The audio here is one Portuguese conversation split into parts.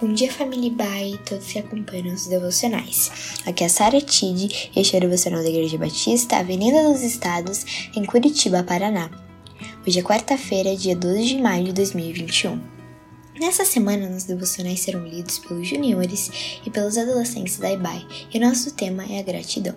Bom dia, família Bai todos que acompanham os devocionais. Aqui é a Sara Tide, este é o devocional da Igreja Batista, Avenida dos Estados, em Curitiba, Paraná. Hoje é quarta-feira, dia 12 de maio de 2021. Nessa semana, os devocionais serão lidos pelos juniores e pelos adolescentes da IBAI, e nosso tema é a gratidão.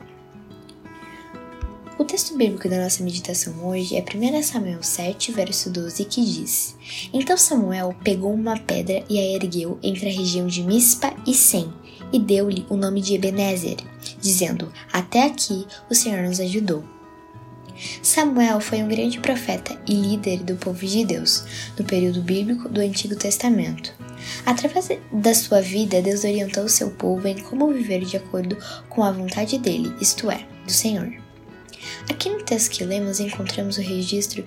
O texto bíblico da nossa meditação hoje é 1 Samuel 7, verso 12, que diz: Então Samuel pegou uma pedra e a ergueu entre a região de Mispa e Sem, e deu-lhe o nome de Ebenezer, dizendo: Até aqui o Senhor nos ajudou. Samuel foi um grande profeta e líder do povo de Deus, no período bíblico do Antigo Testamento. Através da sua vida, Deus orientou seu povo em como viver de acordo com a vontade dele, isto é, do Senhor. Aqui no texto que lemos encontramos o registro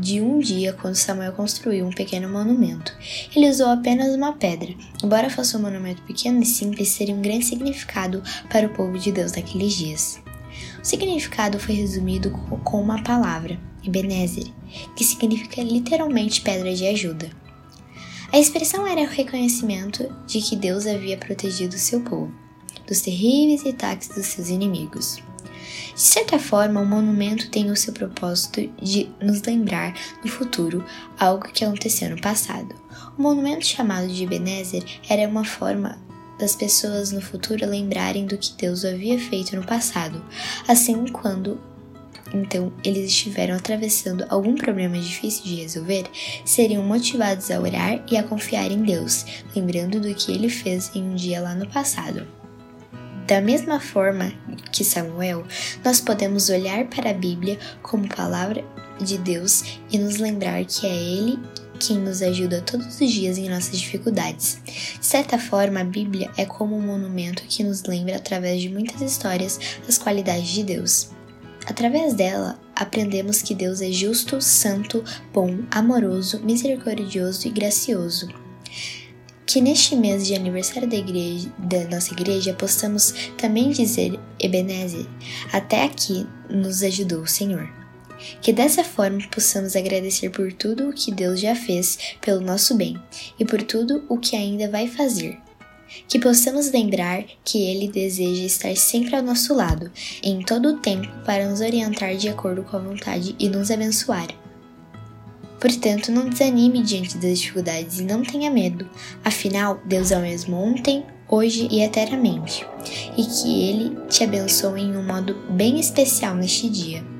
de um dia quando Samuel construiu um pequeno monumento. Ele usou apenas uma pedra. Embora fosse um monumento pequeno e simples, teria um grande significado para o povo de Deus naqueles dias. O significado foi resumido com uma palavra, Ebenezer, que significa literalmente pedra de ajuda. A expressão era o reconhecimento de que Deus havia protegido seu povo dos terríveis ataques dos seus inimigos. De certa forma, o monumento tem o seu propósito de nos lembrar no futuro algo que aconteceu no passado. O monumento chamado de Ebenezer era uma forma das pessoas no futuro lembrarem do que Deus havia feito no passado, assim quando então eles estiveram atravessando algum problema difícil de resolver, seriam motivados a orar e a confiar em Deus, lembrando do que ele fez em um dia lá no passado. Da mesma forma que Samuel, nós podemos olhar para a Bíblia como palavra de Deus e nos lembrar que é Ele quem nos ajuda todos os dias em nossas dificuldades. De certa forma, a Bíblia é como um monumento que nos lembra, através de muitas histórias, as qualidades de Deus. Através dela, aprendemos que Deus é justo, santo, bom, amoroso, misericordioso e gracioso que neste mês de aniversário da, igreja, da nossa igreja possamos também dizer Ebenezer, até aqui nos ajudou o Senhor. Que dessa forma possamos agradecer por tudo o que Deus já fez pelo nosso bem e por tudo o que ainda vai fazer. Que possamos lembrar que Ele deseja estar sempre ao nosso lado, em todo o tempo, para nos orientar de acordo com a vontade e nos abençoar. Portanto, não desanime diante das dificuldades e não tenha medo. Afinal, Deus é o mesmo ontem, hoje e eternamente. E que Ele te abençoe em um modo bem especial neste dia.